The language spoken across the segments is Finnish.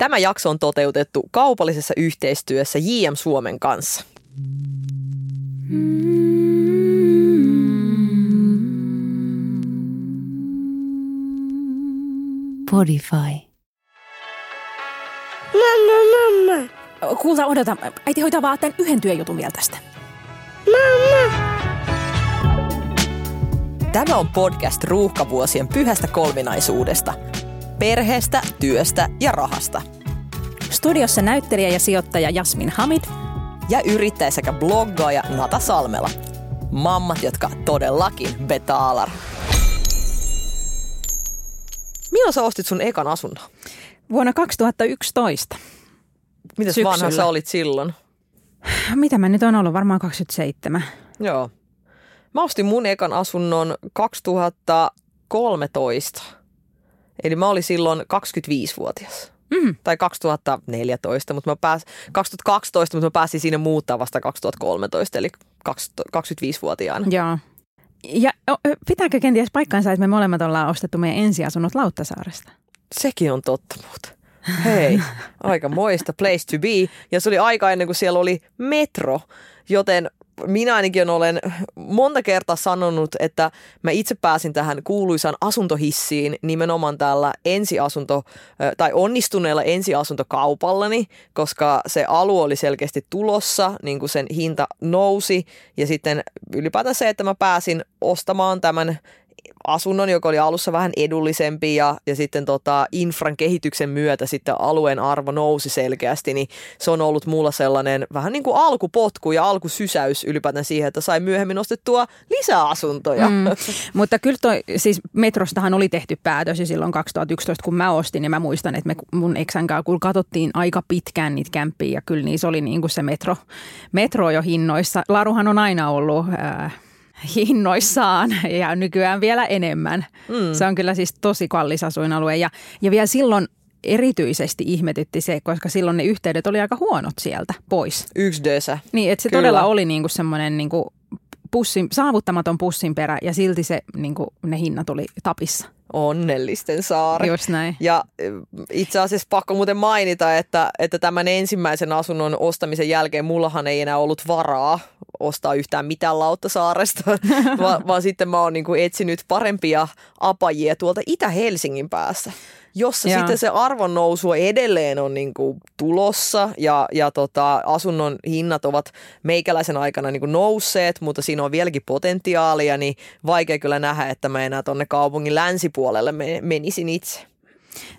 Tämä jakso on toteutettu kaupallisessa yhteistyössä JM Suomen kanssa. Podify. Mamma, mamma. Kuulta, odota. Äiti hoitaa vaan tämän yhden työjutun vielä tästä. Mamma. Tämä on podcast ruuhkavuosien pyhästä kolminaisuudesta. Perheestä, työstä ja rahasta. Studiossa näyttelijä ja sijoittaja Jasmin Hamid. Ja yrittäjä sekä bloggaaja Nata Salmela. Mammat, jotka todellakin betaalar. Milloin sä ostit sun ekan asunnon? Vuonna 2011. Mitäs Syksyllä. vanha sä olit silloin? Mitä mä nyt on ollut? Varmaan 27. Joo. Mä ostin mun ekan asunnon 2013. Eli mä olin silloin 25-vuotias. Mm. Tai 2014, mutta mä pääs, 2012, mutta mä pääsin siinä muuttaa vasta 2013, eli 25-vuotiaana. Joo. Ja pitääkö kenties paikkaansa, että me molemmat ollaan ostettu meidän ensiasunnot Lauttasaaresta? Sekin on totta muuten. Hei, aika moista place to be. Ja se oli aika ennen kuin siellä oli metro, joten minä ainakin olen monta kertaa sanonut, että mä itse pääsin tähän kuuluisaan asuntohissiin nimenomaan tällä ensiasunto, tai onnistuneella ensiasuntokaupallani, koska se alue oli selkeästi tulossa, niin kuin sen hinta nousi, ja sitten ylipäätään se, että mä pääsin ostamaan tämän asunnon, joka oli alussa vähän edullisempi ja, ja sitten tota, infran kehityksen myötä sitten alueen arvo nousi selkeästi, niin se on ollut mulla sellainen vähän niin kuin alkupotku ja alkusysäys ylipäätään siihen, että sai myöhemmin ostettua lisää asuntoja. Mm. Mutta kyllä toi, siis metrostahan oli tehty päätös jo silloin 2011, kun mä ostin, ja mä muistan, että me mun eksän kanssa kun katsottiin aika pitkään niitä kämppiä, ja kyllä niissä oli niin kuin se metro, metro jo hinnoissa. Laruhan on aina ollut... Ää, hinnoissaan ja nykyään vielä enemmän. Mm. Se on kyllä siis tosi kallis asuinalue ja, ja vielä silloin erityisesti ihmetytti se, koska silloin ne yhteydet oli aika huonot sieltä pois. Yksi dösä. Niin, että se Kyllä. todella oli niinku semmoinen niinku pussin, saavuttamaton pussinperä ja silti se, niinku, ne hinnat oli tapissa. Onnellisten saari. Just näin. Ja eh, itse asiassa pakko muuten mainita, että, että tämän ensimmäisen asunnon ostamisen jälkeen mullahan ei enää ollut varaa ostaa yhtään mitään Lauttasaaresta, vaan, vaan sitten mä oon niinku etsinyt parempia apajia tuolta Itä-Helsingin päässä jossa Joo. sitten se arvonnousu edelleen on niinku tulossa ja, ja tota, asunnon hinnat ovat meikäläisen aikana niinku nousseet, mutta siinä on vieläkin potentiaalia, niin vaikea kyllä nähdä, että mä enää tonne kaupungin länsipuolelle me- menisin itse.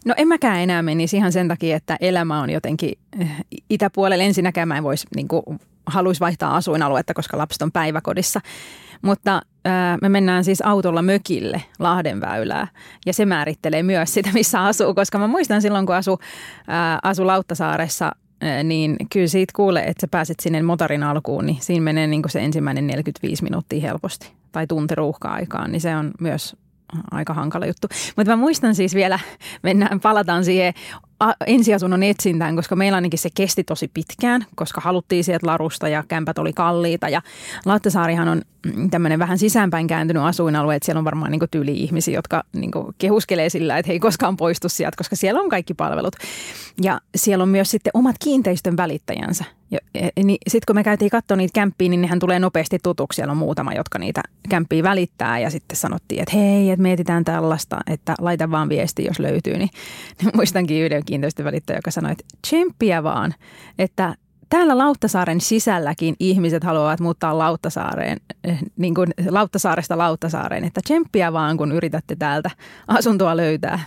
No en mäkään enää menisi ihan sen takia, että elämä on jotenkin eh, itäpuolella. Ensinnäkään mä en voisi, niin kuin, haluaisi vaihtaa asuinaluetta, koska lapset on päiväkodissa. Mutta ää, me mennään siis autolla mökille Lahdenväylää ja se määrittelee myös sitä, missä asuu. Koska mä muistan silloin, kun asu, ää, asu Lauttasaaressa, ää, niin kyllä siitä kuulee, että sä pääset sinne motorin alkuun, niin siinä menee niin se ensimmäinen 45 minuuttia helposti. Tai tunti ruuhka-aikaan, niin se on myös aika hankala juttu. Mutta mä muistan siis vielä, mennään, palataan siihen ensiasunnon etsintään, koska meillä ainakin se kesti tosi pitkään, koska haluttiin sieltä larusta ja kämpät oli kalliita. Ja Lauttasaarihan on tämmöinen vähän sisäänpäin kääntynyt asuinalue, että siellä on varmaan niin tyyli ihmisiä, jotka niin kehuskelee sillä, että he ei koskaan poistu sieltä, koska siellä on kaikki palvelut. Ja siellä on myös sitten omat kiinteistön välittäjänsä. Ja, e, niin sitten kun me käytiin katsoa niitä kämppiä, niin nehän tulee nopeasti tutuksi. Siellä on muutama, jotka niitä kämppiä välittää ja sitten sanottiin, että hei, että mietitään tällaista, että laita vaan viesti, jos löytyy. Niin, niin muistankin yhden kiinteistön välittäjä, joka sanoi, että tsemppiä vaan, että täällä Lauttasaaren sisälläkin ihmiset haluavat muuttaa Lauttasaareen, eh, niin kuin Lauttasaaresta Lauttasaareen, että tsemppiä vaan, kun yritätte täältä asuntoa löytää.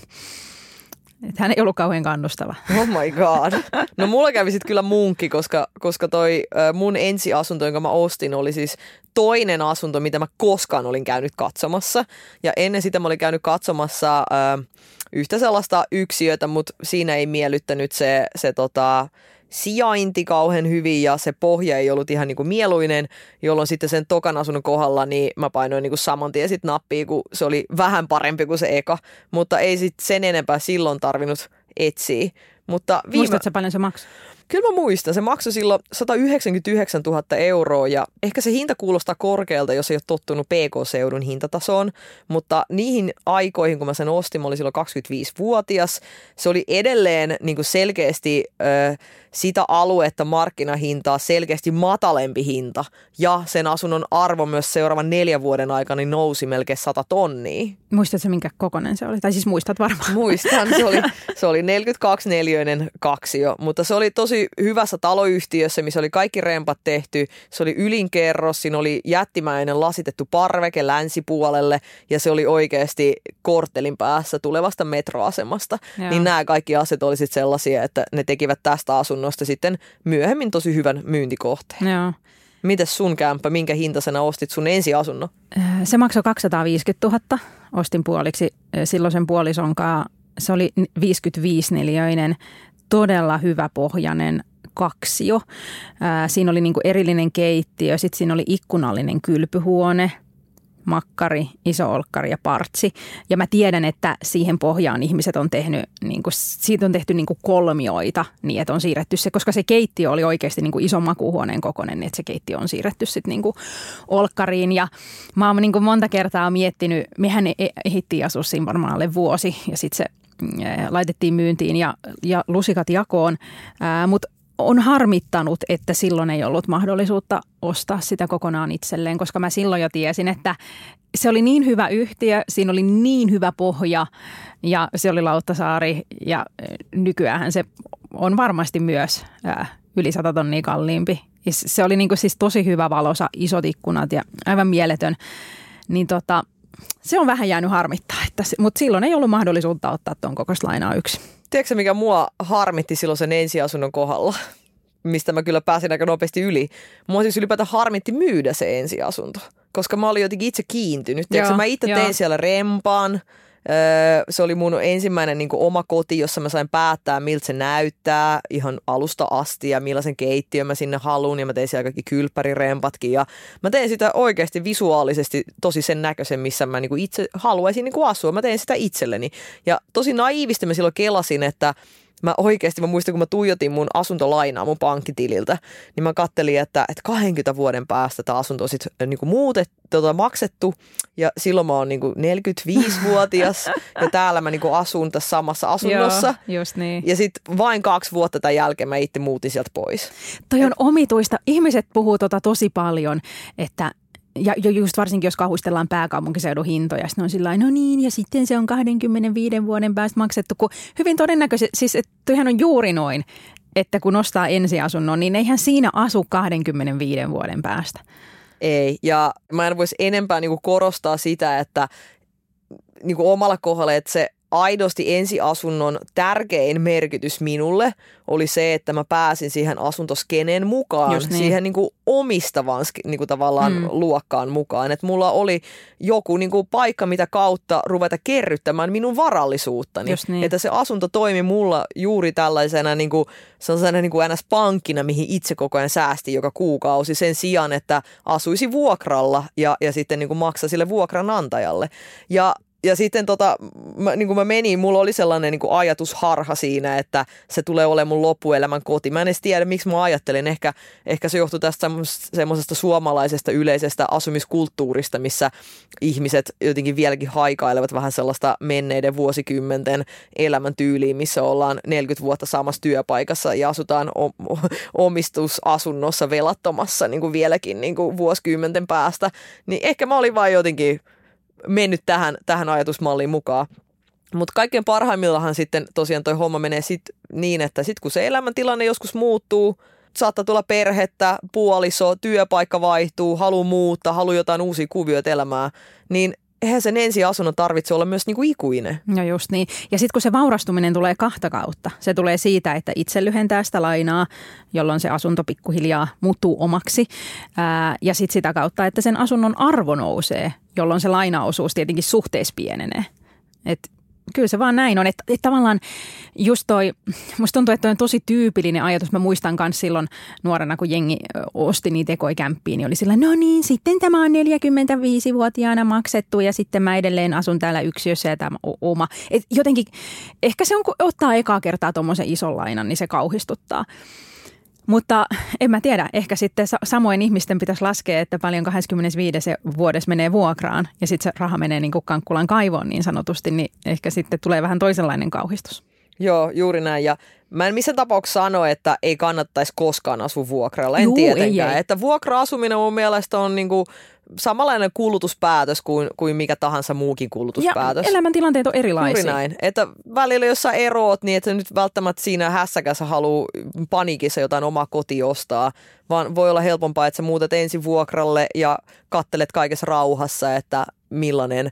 Että hän ei ollut kauhean kannustava. Oh my god. No mulla kävi sitten kyllä munkki, koska, koska toi äh, mun ensiasunto, jonka mä ostin, oli siis toinen asunto, mitä mä koskaan olin käynyt katsomassa. Ja ennen sitä mä olin käynyt katsomassa äh, yhtä sellaista yksiötä, mutta siinä ei miellyttänyt se, se tota, sijainti kauhean hyvin ja se pohja ei ollut ihan niinku mieluinen, jolloin sitten sen tokan asunnon kohdalla niin mä painoin niinku saman tien sit nappia, kun se oli vähän parempi kuin se eka, mutta ei sit sen enempää silloin tarvinnut etsiä. Mutta viime, Muistatko paljon se maksoi? Kyllä mä muistan, se maksoi silloin 199 000 euroa ja ehkä se hinta kuulostaa korkealta, jos ei ole tottunut PK-seudun hintatasoon, mutta niihin aikoihin, kun mä sen ostin, mä olin silloin 25-vuotias, se oli edelleen niin kuin selkeästi ö, sitä aluetta markkinahintaa selkeästi matalempi hinta ja sen asunnon arvo myös seuraavan neljän vuoden aikana niin nousi melkein 100 tonnia. Muistatko minkä kokonen se oli? Tai siis muistat varmaan. Muistan, se oli, se oli 42 neliöinen kaksio, mutta se oli tosi hyvässä taloyhtiössä, missä oli kaikki rempat tehty. Se oli ylinkerros, siinä oli jättimäinen lasitettu parveke länsipuolelle ja se oli oikeasti korttelin päässä tulevasta metroasemasta. Joo. Niin nämä kaikki asiat oli sitten sellaisia, että ne tekivät tästä asunnosta sitten myöhemmin tosi hyvän myyntikohteen. Joo. Mites sun kämppä, minkä hintaisena ostit sun ensiasunnon? Äh, Se maksoi 250 000. Ostin puoliksi äh, silloisen puolison kanssa. Se oli 55-neliöinen, todella hyvä pohjainen kaksio. Ää, Siinä oli niinku erillinen keittiö, sitten siinä oli ikkunallinen kylpyhuone, makkari, iso olkkari ja partsi. Ja mä tiedän, että siihen pohjaan ihmiset on tehnyt, niinku, siitä on tehty niinku kolmioita niin, että on siirretty se, koska se keittiö oli oikeasti niinku iso makuuhuoneen kokoinen, niin että se keittiö on siirretty sitten niinku olkkariin. Ja mä oon niinku monta kertaa miettinyt, mehän e- ehittiin asua siinä varmaan alle vuosi ja sitten se ää, laitettiin myyntiin ja, ja lusikat jakoon, mutta on harmittanut, että silloin ei ollut mahdollisuutta ostaa sitä kokonaan itselleen, koska mä silloin jo tiesin, että se oli niin hyvä yhtiö, siinä oli niin hyvä pohja ja se oli Lauttasaari ja eh, nykyään se on varmasti myös ää, yli 100 tonnia kalliimpi. Ja se oli niinku siis tosi hyvä valosa, isot ikkunat ja aivan mieletön. Niin tota, se on vähän jäänyt harmittaa, että, mutta silloin ei ollut mahdollisuutta ottaa tuon kokoista lainaa yksi. Tiedätkö mikä mua harmitti silloin sen ensiasunnon kohdalla? Mistä mä kyllä pääsin aika nopeasti yli. Mua siis ylipäätään harmitti myydä se ensiasunto. Koska mä olin jotenkin itse kiintynyt. Joo, mä itse tein siellä rempaan. Öö, Se oli mun ensimmäinen niin oma koti, jossa mä sain päättää, miltä se näyttää ihan alusta asti ja millaisen keittiön mä sinne haluan. Ja mä tein siellä kaikki kylppärirempatkin ja mä tein sitä oikeasti visuaalisesti tosi sen näköisen, missä mä niin itse haluaisin niin asua. Mä tein sitä itselleni. Ja tosi naivisti mä silloin kelasin, että mä oikeasti, mä muistan, kun mä tuijotin mun asuntolainaa mun pankkitililtä, niin mä kattelin, että, että 20 vuoden päästä tämä asunto on sitten niin muutet, tota, maksettu. Ja silloin mä oon niin 45-vuotias ja täällä mä niin asun tässä samassa asunnossa. Joo, just niin. Ja sitten vain kaksi vuotta tämän jälkeen mä itse muutin sieltä pois. Toi on omituista. Ihmiset puhuu tota tosi paljon, että ja just varsinkin, jos kauhistellaan pääkaupunkiseudun hintoja, sitten on sillä no niin, ja sitten se on 25 vuoden päästä maksettu, kun hyvin todennäköisesti, siis että on juuri noin, että kun ostaa ensiasunnon, niin eihän siinä asu 25 vuoden päästä. Ei, ja mä en voisi enempää niinku korostaa sitä, että niinku omalla kohdalla, että se aidosti ensiasunnon tärkein merkitys minulle oli se, että mä pääsin siihen asuntoskeneen mukaan, Just niin. siihen niinku omistavan sk- niinku tavallaan Mm. luokkaan mukaan. Että mulla oli joku niinku paikka, mitä kautta ruveta kerryttämään minun varallisuuttani. Just niin. Että se asunto toimi mulla juuri tällaisena niinku, sellaisena niinku NS-pankkina, mihin itse koko ajan säästi joka kuukausi sen sijaan, että asuisi vuokralla ja, ja sitten niinku maksa sille vuokranantajalle. Ja ja sitten tota, mä, niin kuin mä menin, mulla oli sellainen niin kuin ajatusharha siinä, että se tulee olemaan mun loppuelämän koti. Mä en edes tiedä, miksi mä ajattelin. Ehkä, ehkä se johtuu tästä semmoisesta suomalaisesta yleisestä asumiskulttuurista, missä ihmiset jotenkin vieläkin haikailevat vähän sellaista menneiden vuosikymmenten elämäntyyliin, missä ollaan 40 vuotta samassa työpaikassa ja asutaan omistusasunnossa velattomassa niin kuin vieläkin niin kuin vuosikymmenten päästä. Niin ehkä mä olin vain jotenkin mennyt tähän, tähän ajatusmalliin mukaan. Mutta kaikkein parhaimmillahan sitten tosiaan toi homma menee sit niin, että sitten kun se elämäntilanne joskus muuttuu, saattaa tulla perhettä, puoliso, työpaikka vaihtuu, halu muuttaa, halu jotain uusia kuvioita elämää, niin eihän sen ensiasunnon tarvitse olla myös niinku ikuinen. No just niin. Ja sitten kun se vaurastuminen tulee kahta kautta. Se tulee siitä, että itse lyhentää sitä lainaa, jolloin se asunto pikkuhiljaa muuttuu omaksi. Ää, ja sitten sitä kautta, että sen asunnon arvo nousee, jolloin se lainaosuus tietenkin suhteessa pienenee. Et kyllä se vaan näin on, että, että tavallaan just toi, musta tuntuu, että toi on tosi tyypillinen ajatus. Mä muistan myös silloin nuorena, kun jengi osti niitä ekoikämppiä, niin oli sillä, no niin, sitten tämä on 45-vuotiaana maksettu ja sitten mä edelleen asun täällä yksiössä ja tämä on oma. Et jotenkin, ehkä se on, kun ottaa ekaa kertaa tuommoisen ison lainan, niin se kauhistuttaa. Mutta en mä tiedä, ehkä sitten sa- samoin ihmisten pitäisi laskea, että paljon 25. vuodessa menee vuokraan ja sitten se raha menee niin kuin Kankkulan kaivoon niin sanotusti, niin ehkä sitten tulee vähän toisenlainen kauhistus. Joo, juuri näin. Ja mä en missään tapauksessa sano, että ei kannattaisi koskaan asua vuokralla. En Juu, tietenkään. ei, ei. Että vuokra-asuminen mun mielestä on niinku samanlainen kulutuspäätös kuin, kuin mikä tahansa muukin Ja kulutuspäätös. elämäntilanteet on erilaisia. Juuri näin. Että välillä jos sä eroot, niin että nyt välttämättä siinä hässäkässä haluu paniikissa jotain omaa koti ostaa, vaan voi olla helpompaa, että sä muutat ensin vuokralle ja kattelet kaikessa rauhassa, että millainen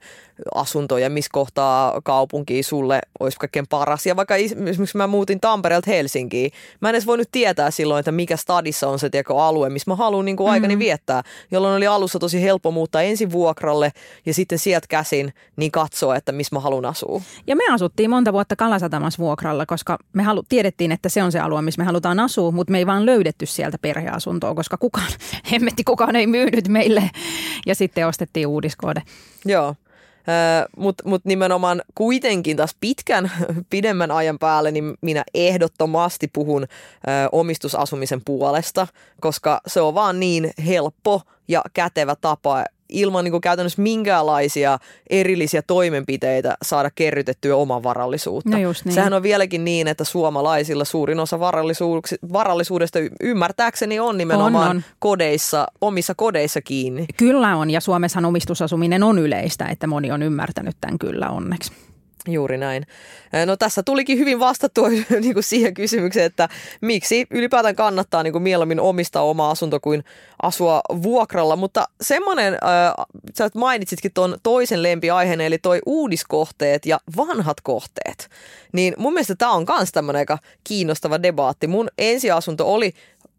asunto ja missä kohtaa kaupunki sulle olisi kaikkein paras. Ja vaikka esimerkiksi mä muutin Tampereelta Helsinkiin, mä en edes voinut tietää silloin, että mikä stadissa on se tiedätkö, alue, missä mä haluan niin aikani viettää, jolloin oli alussa tosi helppo muuttaa ensin vuokralle ja sitten sieltä käsin niin katsoa, että missä mä haluan asua. Ja me asuttiin monta vuotta Kalasatamassa vuokralla, koska me halu- tiedettiin, että se on se alue, missä me halutaan asua, mutta me ei vaan löydetty sieltä perheasuntoa, koska kukaan, hemmetti kukaan ei myynyt meille. Ja sitten ostettiin uudiskoode. Joo. Mutta mut nimenomaan kuitenkin taas pitkän, pidemmän ajan päälle, niin minä ehdottomasti puhun ö, omistusasumisen puolesta, koska se on vaan niin helppo ja kätevä tapa ilman niin kuin käytännössä minkäänlaisia erillisiä toimenpiteitä saada kerrytettyä oman varallisuutta. No niin. Sehän on vieläkin niin, että suomalaisilla suurin osa varallisuudesta y- ymmärtääkseni on nimenomaan On, on. kodeissa, omissa kodeissa kiinni. Kyllä on, ja Suomessahan omistusasuminen on yleistä, että moni on ymmärtänyt tämän kyllä onneksi. Juuri näin. No tässä tulikin hyvin vastattua niin kuin siihen kysymykseen, että miksi ylipäätään kannattaa niin kuin mieluummin omistaa oma asunto kuin asua vuokralla. Mutta semmoinen, äh, sä mainitsitkin tuon toisen lempiaiheen, eli toi uudiskohteet ja vanhat kohteet. Niin mun mielestä tämä on myös tämmöinen aika kiinnostava debaatti. Mun ensiasunto oli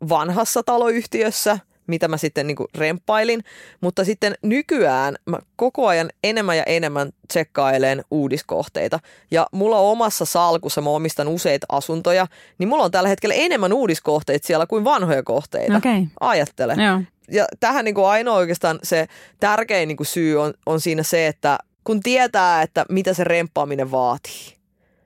vanhassa taloyhtiössä – mitä mä sitten niin remppailin. Mutta sitten nykyään mä koko ajan enemmän ja enemmän tsekkailen uudiskohteita. Ja mulla on omassa salkussa, mä omistan useita asuntoja, niin mulla on tällä hetkellä enemmän uudiskohteita siellä kuin vanhoja kohteita. Okei. Ajattele. Joo. Ja tähän niin kuin ainoa oikeastaan se tärkein niin kuin syy on, on siinä se, että kun tietää, että mitä se remppaaminen vaatii.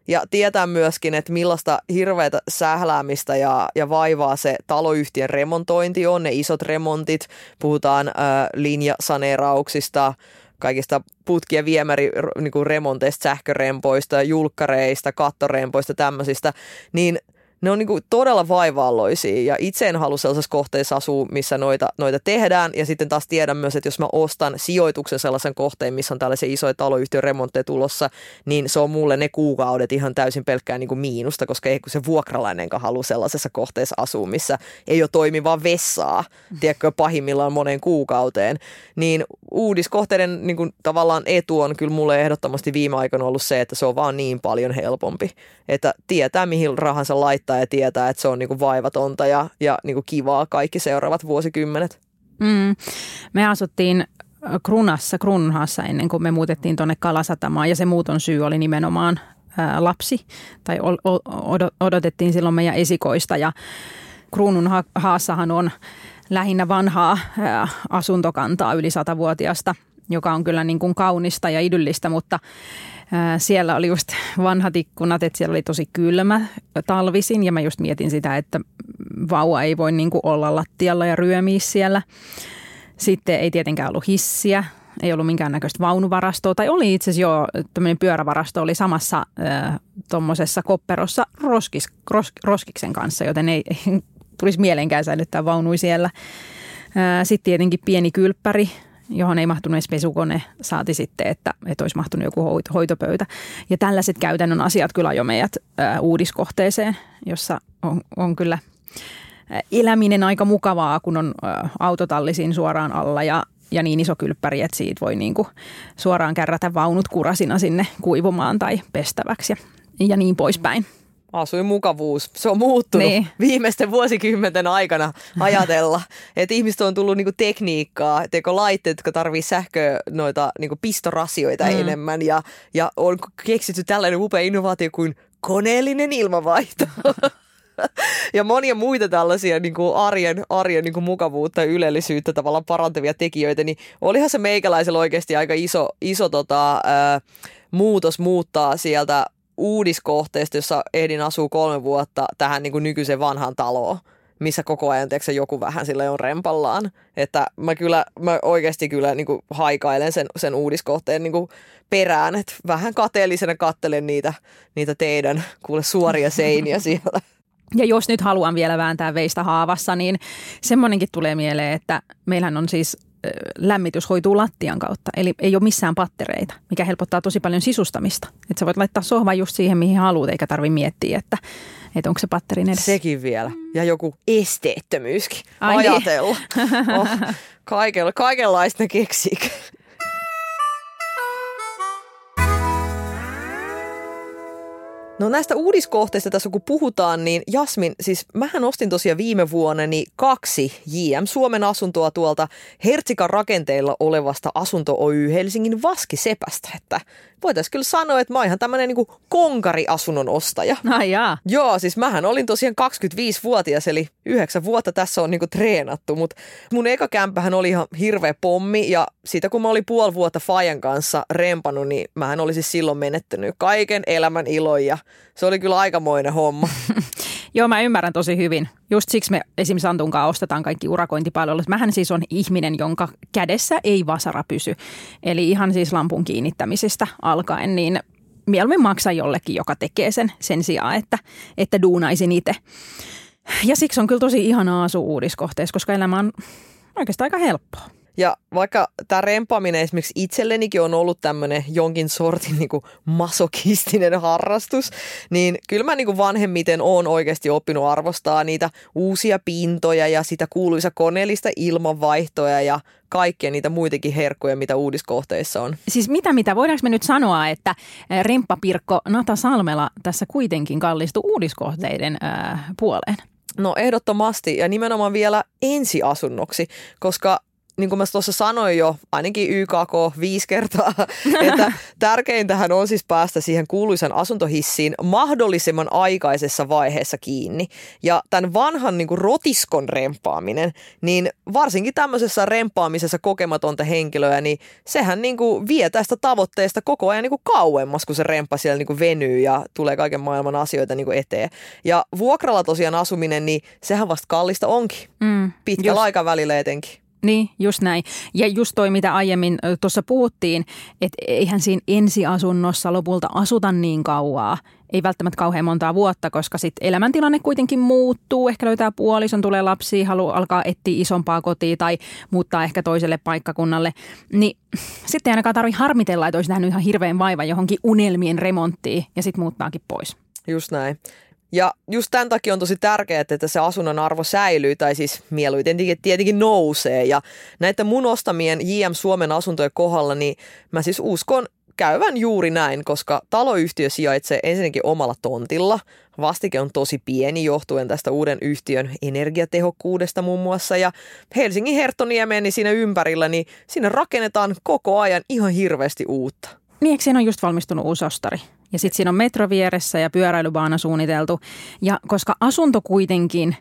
Ja tietää myöskin, että millaista hirveätä sähläämistä ja, ja vaivaa se taloyhtiön remontointi on, ne isot remontit. Puhutaan äh, linjasaneerauksista, kaikista putki- ja viemäriremonteista, sähkörempoista, julkkareista, kattorempoista, tämmöisistä. Niin ne on niinku todella vaivaalloisia ja itse en halua sellaisessa kohteessa asua, missä noita, noita tehdään. Ja sitten taas tiedän myös, että jos mä ostan sijoituksen sellaisen kohteen, missä on tällaisia isoja taloyhtiön remontteja tulossa, niin se on mulle ne kuukaudet ihan täysin pelkkää niinku miinusta, koska ei kun se vuokralainenkaan halua sellaisessa kohteessa asua, missä ei ole toimivaa vessaa, tiedätkö, pahimmillaan moneen kuukauteen. Niin uudiskohteiden niinku, tavallaan etu on kyllä mulle ehdottomasti viime aikoina ollut se, että se on vaan niin paljon helpompi. Että tietää, mihin rahansa laittaa ja tietää, että se on niinku vaivatonta ja, ja niinku kivaa kaikki seuraavat vuosikymmenet. Mm. Me asuttiin Krunassa, Krunhaassa ennen kuin me muutettiin tuonne Kalasatamaan ja se muuton syy oli nimenomaan ää, lapsi tai odotettiin silloin meidän esikoista ja Kruunun ha- haassahan on lähinnä vanhaa ää, asuntokantaa yli satavuotiasta, joka on kyllä niin kuin kaunista ja idyllistä, mutta siellä oli just vanhat ikkunat, että siellä oli tosi kylmä talvisin ja mä just mietin sitä, että vauva ei voi niin kuin olla lattialla ja ryömiä siellä. Sitten ei tietenkään ollut hissiä, ei ollut minkäännäköistä vaunuvarastoa, tai oli itse asiassa jo tämmöinen pyörävarasto, oli samassa tuommoisessa kopperossa roskis, ros, roskiksen kanssa, joten ei, ei tulisi mielenkään säilyttää vaunui siellä. Sitten tietenkin pieni kylppäri, johon ei mahtunut edes pesukone, saati sitten, että, että olisi mahtunut joku hoit- hoitopöytä. Ja tällaiset käytännön asiat kyllä jo meidät äh, uudiskohteeseen, jossa on, on kyllä eläminen aika mukavaa, kun on äh, autotallisiin suoraan alla ja, ja niin iso kylppäri, että siitä voi niinku suoraan kärrätä vaunut kurasina sinne kuivumaan tai pestäväksi ja, ja niin poispäin. Asuinmukavuus, se on muuttunut Niin. viimeisten vuosikymmenten aikana ajatella, että ihmistä on tullut niinku tekniikkaa, teko laitteet, jotka tarvii sähköä noita niinku pistorasioita mm. enemmän ja, ja on keksitty tällainen upea innovaatio kuin koneellinen ilmavaihto. ja monia muita tällaisia niin kuin arjen, arjen niin kuin mukavuutta ja ylellisyyttä tavallaan parantavia tekijöitä, niin olihan se meikäläisellä oikeasti aika iso, iso tota, ää, muutos muuttaa sieltä uudiskohteesta, jossa ehdin asuu kolme vuotta tähän niin kuin nykyiseen vanhaan taloon. missä koko ajan tiedätkö, joku vähän sille on rempallaan. Että mä kyllä, mä oikeasti kyllä niin kuin haikailen sen, sen uudiskohteen niin kuin perään, että vähän kateellisena kattelen niitä, niitä teidän kuule suoria seiniä siellä. Ja jos nyt haluan vielä vääntää veistä haavassa, niin semmoinenkin tulee mieleen, että meillähän on siis lämmitys hoituu lattian kautta. Eli ei ole missään pattereita, mikä helpottaa tosi paljon sisustamista. Että sä voit laittaa sohvan just siihen, mihin haluat, eikä tarvi miettiä, että, että onko se patterin edessä. Sekin vielä. Ja joku esteettömyyskin. Ai niin. Ajatella. Niin. Oh, kaikella, kaikenlaista ne keksii. No näistä uudiskohteista tässä kun puhutaan, niin Jasmin, siis mähän ostin tosiaan viime vuonna niin kaksi JM Suomen asuntoa tuolta Hertsikan rakenteilla olevasta asunto Oy Helsingin Vaskisepästä, että voitaisiin kyllä sanoa, että mä oon ihan tämmöinen niin konkariasunnon ostaja. Ai jaa. Joo, siis mähän olin tosiaan 25-vuotias, eli yhdeksän vuotta tässä on niinku treenattu, mutta mun eka kämppähän oli ihan hirveä pommi, ja siitä kun mä olin puoli vuotta Fajan kanssa rempannut, niin mähän olisin siis silloin menettänyt kaiken elämän ilon, ja se oli kyllä aikamoinen homma. Joo, mä ymmärrän tosi hyvin. Just siksi me esimerkiksi Santunkaan ostetaan kaikki urakointipalvelut. Mähän siis on ihminen, jonka kädessä ei vasara pysy. Eli ihan siis lampun kiinnittämisestä alkaen, niin mieluummin maksaa jollekin, joka tekee sen sen sijaan, että, että duunaisin itse. Ja siksi on kyllä tosi ihanaa asua uudiskohteessa, koska elämä on oikeastaan aika helppoa. Ja vaikka tämä rempaaminen esimerkiksi itsellenikin on ollut tämmöinen jonkin sortin niin kuin masokistinen harrastus, niin kyllä mä niin kuin vanhemmiten on oikeasti oppinut arvostaa niitä uusia pintoja ja sitä kuuluisa koneellista ilmanvaihtoja ja kaikkia niitä muitakin herkkuja, mitä uudiskohteissa on. Siis mitä mitä, voidaanko me nyt sanoa, että remppapirkko Nata Salmela tässä kuitenkin kallistui uudiskohteiden äh, puoleen? No ehdottomasti ja nimenomaan vielä ensiasunnoksi, koska niin kuin mä tuossa sanoin jo, ainakin YKK viisi kertaa, että tärkeintähän on siis päästä siihen kuuluisan asuntohissiin mahdollisimman aikaisessa vaiheessa kiinni. Ja tämän vanhan niin kuin rotiskon rempaaminen, niin varsinkin tämmöisessä rempaamisessa kokematonta henkilöä, niin sehän niin kuin vie tästä tavoitteesta koko ajan niin kuin kauemmas, kun se remppa siellä niin kuin venyy ja tulee kaiken maailman asioita niin kuin eteen. Ja vuokralla tosiaan asuminen, niin sehän vasta kallista onkin. Mm, Pitkällä aikavälillä etenkin. Niin, just näin. Ja just toi, mitä aiemmin tuossa puhuttiin, että eihän siinä ensiasunnossa lopulta asuta niin kauaa. Ei välttämättä kauhean montaa vuotta, koska sitten elämäntilanne kuitenkin muuttuu. Ehkä löytää puolison, tulee lapsi, haluaa alkaa etsiä isompaa kotia tai muuttaa ehkä toiselle paikkakunnalle. Niin sitten ei ainakaan tarvitse harmitella, että olisi nähnyt ihan hirveän vaiva johonkin unelmien remonttiin ja sitten muuttaakin pois. Just näin. Ja just tämän takia on tosi tärkeää, että se asunnon arvo säilyy tai siis mieluiten tietenkin nousee. Ja näitä mun ostamien JM Suomen asuntojen kohdalla, niin mä siis uskon käyvän juuri näin, koska taloyhtiö sijaitsee ensinnäkin omalla tontilla. Vastike on tosi pieni johtuen tästä uuden yhtiön energiatehokkuudesta muun muassa. Ja Helsingin Herttoniemeen niin siinä ympärillä, niin siinä rakennetaan koko ajan ihan hirveästi uutta. Niin, eikö siinä on just valmistunut uusi ostari? Ja sitten siinä on metro vieressä ja pyöräilybaana suunniteltu. Ja koska asunto kuitenkin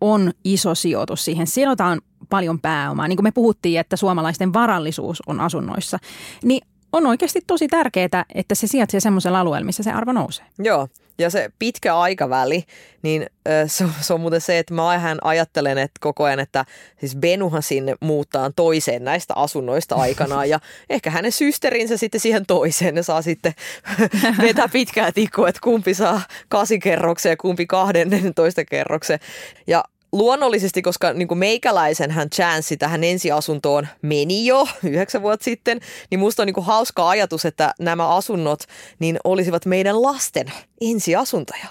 on iso sijoitus siihen, sijoitetaan paljon pääomaa. Niin kuin me puhuttiin, että suomalaisten varallisuus on asunnoissa, niin on oikeasti tosi tärkeää, että se sijaitsee semmoisella alueella, missä se arvo nousee. Joo, ja se pitkä aikaväli, niin se, on, se on muuten se, että mä ajan ajattelen että koko ajan, että siis Benuhan sinne muuttaa toiseen näistä asunnoista aikanaan ja ehkä hänen systerinsä sitten siihen toiseen. Ne saa sitten vetää pitkää tikkua, että kumpi saa kasikerroksen ja kumpi 12 kerroksen. Ja luonnollisesti, koska niin kuin meikäläisen hän chanssi tähän ensiasuntoon meni jo yhdeksän vuotta sitten, niin musta on niin kuin hauska ajatus, että nämä asunnot niin olisivat meidän lasten ensiasuntoja.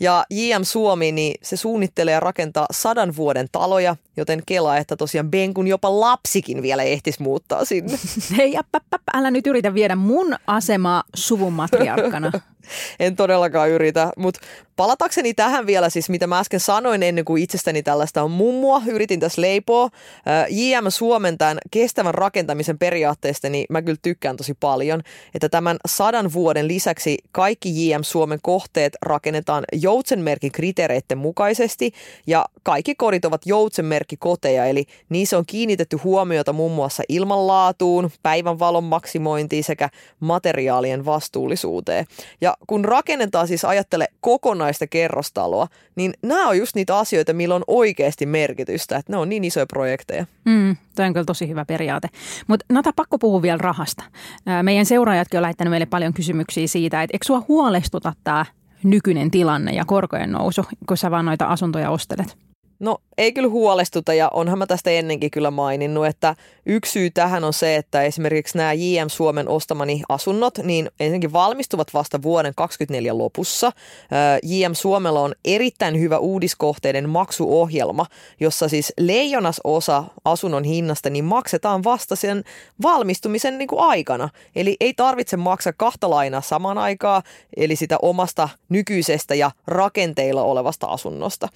Ja JM Suomi, niin se suunnittelee ja rakentaa sadan vuoden taloja, joten kela, että tosiaan Benkun jopa lapsikin vielä ehtisi muuttaa sinne. Hei, älä nyt yritä viedä mun asemaa suvun matriarkkana. en todellakaan yritä, mutta palatakseni tähän vielä siis, mitä mä äsken sanoin ennen kuin itsestäni tällaista on mummua, yritin tässä leipoa. JM Suomen tämän kestävän rakentamisen periaatteesta, niin mä kyllä tykkään tosi paljon, että tämän sadan vuoden lisäksi kaikki JM Suomen kohteet rakennetaan Joutsenmerkin kriteereiden mukaisesti ja kaikki kodit ovat Joutsenmerkkikoteja, eli niissä on kiinnitetty huomiota muun muassa ilmanlaatuun, päivänvalon maksimointiin sekä materiaalien vastuullisuuteen. Ja kun rakennetaan siis ajattele kokonaista kerrostaloa, niin nämä on just niitä asioita, millä on oikeasti merkitystä, että ne on niin isoja projekteja. Mm, Tuo on kyllä tosi hyvä periaate. Mutta Nata, pakko puhua vielä rahasta. Meidän seuraajatkin on lähettänyt meille paljon kysymyksiä siitä, että eikö sua huolestuta tämä nykyinen tilanne ja korkojen nousu, kun sä vaan noita asuntoja ostelet? No ei kyllä huolestuta ja onhan mä tästä ennenkin kyllä maininnut, että yksi syy tähän on se, että esimerkiksi nämä JM Suomen ostamani asunnot, niin ensinnäkin valmistuvat vasta vuoden 2024 lopussa. JM Suomella on erittäin hyvä uudiskohteiden maksuohjelma, jossa siis leijonas osa asunnon hinnasta niin maksetaan vasta sen valmistumisen niin kuin aikana. Eli ei tarvitse maksaa kahta lainaa samaan aikaan, eli sitä omasta nykyisestä ja rakenteilla olevasta asunnosta.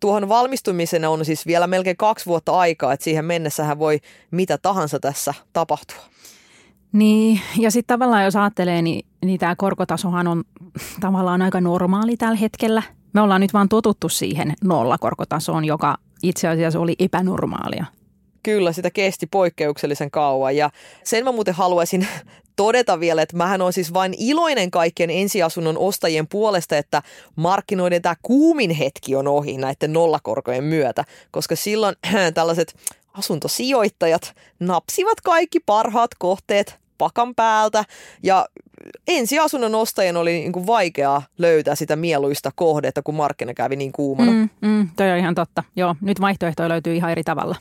Tuohon valmistumisena on siis vielä melkein kaksi vuotta aikaa, että siihen mennessähän voi mitä tahansa tässä tapahtua. Niin, ja sitten tavallaan jos ajattelee, niin, niin tämä korkotasohan on tavallaan aika normaali tällä hetkellä. Me ollaan nyt vaan totuttu siihen nollakorkotasoon, joka itse asiassa oli epänormaalia. Kyllä, sitä kesti poikkeuksellisen kauan ja sen mä muuten haluaisin todeta vielä, että mähän on siis vain iloinen kaikkien ensiasunnon ostajien puolesta, että markkinoiden tämä kuumin hetki on ohi näiden nollakorkojen myötä, koska silloin tällaiset asuntosijoittajat napsivat kaikki parhaat kohteet pakan päältä ja ensiasunnon ostajien oli niin kuin vaikeaa löytää sitä mieluista kohdetta, kun markkina kävi niin kuumana. Mm, mm, toi on ihan totta. Joo, nyt vaihtoehtoja löytyy ihan eri tavalla.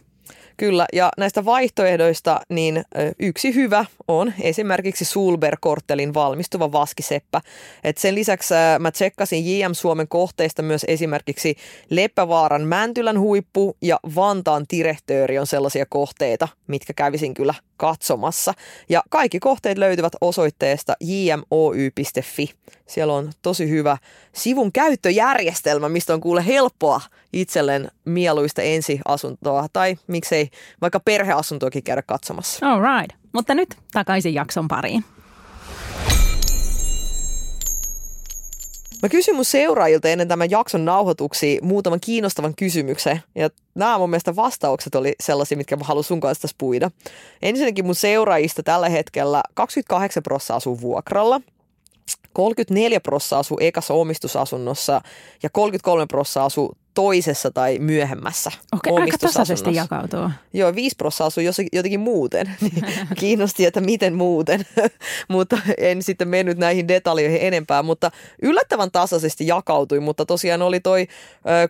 Kyllä, ja näistä vaihtoehdoista niin yksi hyvä on esimerkiksi Sulber-korttelin valmistuva vaskiseppä. Et sen lisäksi mä tsekkasin JM Suomen kohteista myös esimerkiksi Leppävaaran Mäntylän huippu ja Vantaan Tirehtööri on sellaisia kohteita, mitkä kävisin kyllä katsomassa. Ja kaikki kohteet löytyvät osoitteesta jmoy.fi. Siellä on tosi hyvä sivun käyttöjärjestelmä, mistä on kuule helppoa itselleen mieluista ensiasuntoa tai miksei vaikka perheasuntoakin käydä katsomassa. All right. Mutta nyt takaisin jakson pariin. Mä kysyin mun seuraajilta ennen tämän jakson nauhoituksia muutaman kiinnostavan kysymyksen. Ja nämä mun mielestä vastaukset oli sellaisia, mitkä mä haluan sun kanssa puida. Ensinnäkin mun seuraajista tällä hetkellä 28 prosenttia asuu vuokralla. 34 prosenttia asuu ekassa omistusasunnossa ja 33 prosenttia asuu toisessa tai myöhemmässä Okei, aika tasaisesti jakautuu. Joo, 5 prosenttia asuu jotenkin muuten. Niin kiinnosti, että miten muuten, mutta en sitten mennyt näihin detaljoihin enempää, mutta yllättävän tasaisesti jakautui, mutta tosiaan oli toi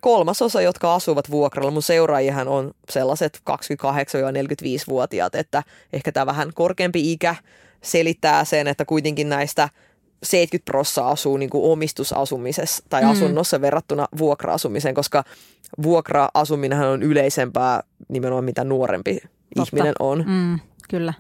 kolmasosa, jotka asuvat vuokralla. Mun seuraajihan on sellaiset 28-45-vuotiaat, että ehkä tämä vähän korkeampi ikä selittää sen, että kuitenkin näistä – 70 prosenttia asuu niin kuin omistusasumisessa tai mm. asunnossa verrattuna vuokra-asumiseen, koska vuokra-asuminen on yleisempää nimenomaan mitä nuorempi Totta. ihminen on. Mm, kyllä.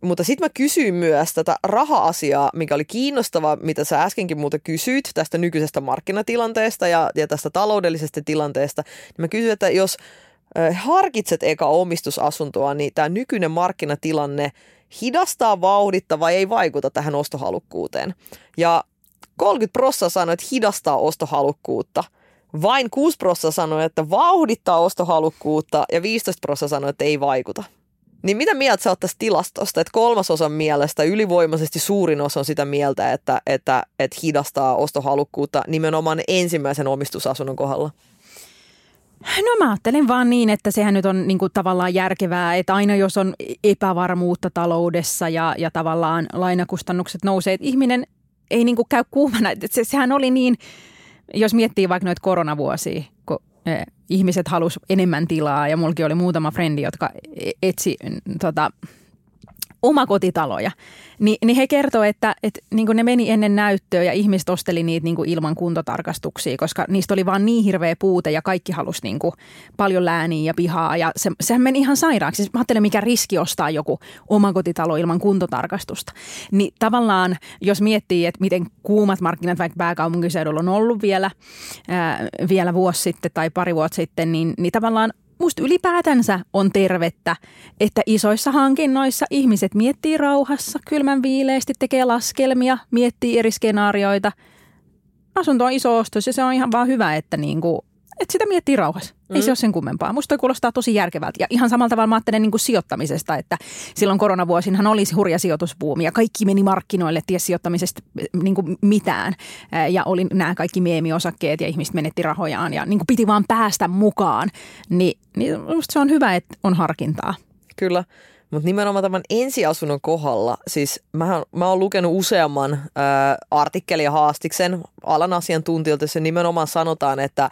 Mutta sitten mä kysyin myös tätä raha-asiaa, mikä oli kiinnostava, mitä sä äskenkin muuta kysyit tästä nykyisestä markkinatilanteesta ja, ja tästä taloudellisesta tilanteesta. Niin mä kysyin, että jos harkitset eka omistusasuntoa, niin tämä nykyinen markkinatilanne – hidastaa, vauhdittaa vai ei vaikuta tähän ostohalukkuuteen. Ja 30 prosenttia sanoi, että hidastaa ostohalukkuutta. Vain 6 prosenttia sanoi, että vauhdittaa ostohalukkuutta ja 15 prosenttia sanoi, että ei vaikuta. Niin mitä mieltä sä oot tästä tilastosta, että kolmasosan mielestä ylivoimaisesti suurin osa on sitä mieltä, että, että, että hidastaa ostohalukkuutta nimenomaan ensimmäisen omistusasunnon kohdalla? No mä ajattelen vaan niin, että sehän nyt on niin kuin tavallaan järkevää, että aina jos on epävarmuutta taloudessa ja, ja tavallaan lainakustannukset nousee, että ihminen ei niin kuin käy kuumana. Se, sehän oli niin, jos miettii vaikka noita koronavuosia, kun eh, ihmiset halusi enemmän tilaa ja mulki oli muutama frendi, jotka e, etsi tota, omakotitaloja, Ni, niin he kertoo, että, että niin ne meni ennen näyttöä ja ihmiset osteli niitä niin ilman kuntotarkastuksia, koska niistä oli vaan niin hirveä puute ja kaikki halusi niin paljon lääniä ja pihaa ja se, sehän meni ihan sairaaksi. Siis mä ajattelen, mikä riski ostaa joku omakotitalo ilman kuntotarkastusta. Niin tavallaan, jos miettii, että miten kuumat markkinat vaikka pääkaupunkiseudulla on ollut vielä, ää, vielä vuosi sitten tai pari vuotta sitten, niin, niin tavallaan musta ylipäätänsä on tervettä, että isoissa hankinnoissa ihmiset miettii rauhassa, kylmän viileesti, tekee laskelmia, miettii eri skenaarioita. Asunto on iso ostos ja se on ihan vaan hyvä, että niin kuin, että sitä miettii rauhassa. Ei Mm. se ole sen kummempaa. Musta kuulostaa tosi järkevältä. Ja ihan samalla tavalla mä ajattelen niin kuin sijoittamisesta, että silloin koronavuosinhan olisi hurja sijoitusbuumi ja kaikki meni markkinoille, ties sijoittamisesta niin kuin mitään. Ää, Ja oli nämä kaikki meemiosakkeet ja ihmiset menetti rahojaan ja niin kuin piti vaan päästä mukaan. Ni, niin musta se on hyvä, että on harkintaa. Kyllä, mutta nimenomaan tämän ensiasunnon kohdalla, siis mä, mä oon lukenut useamman artikkelin ja haastiksen alan asiantuntijoilta, jossa nimenomaan sanotaan, että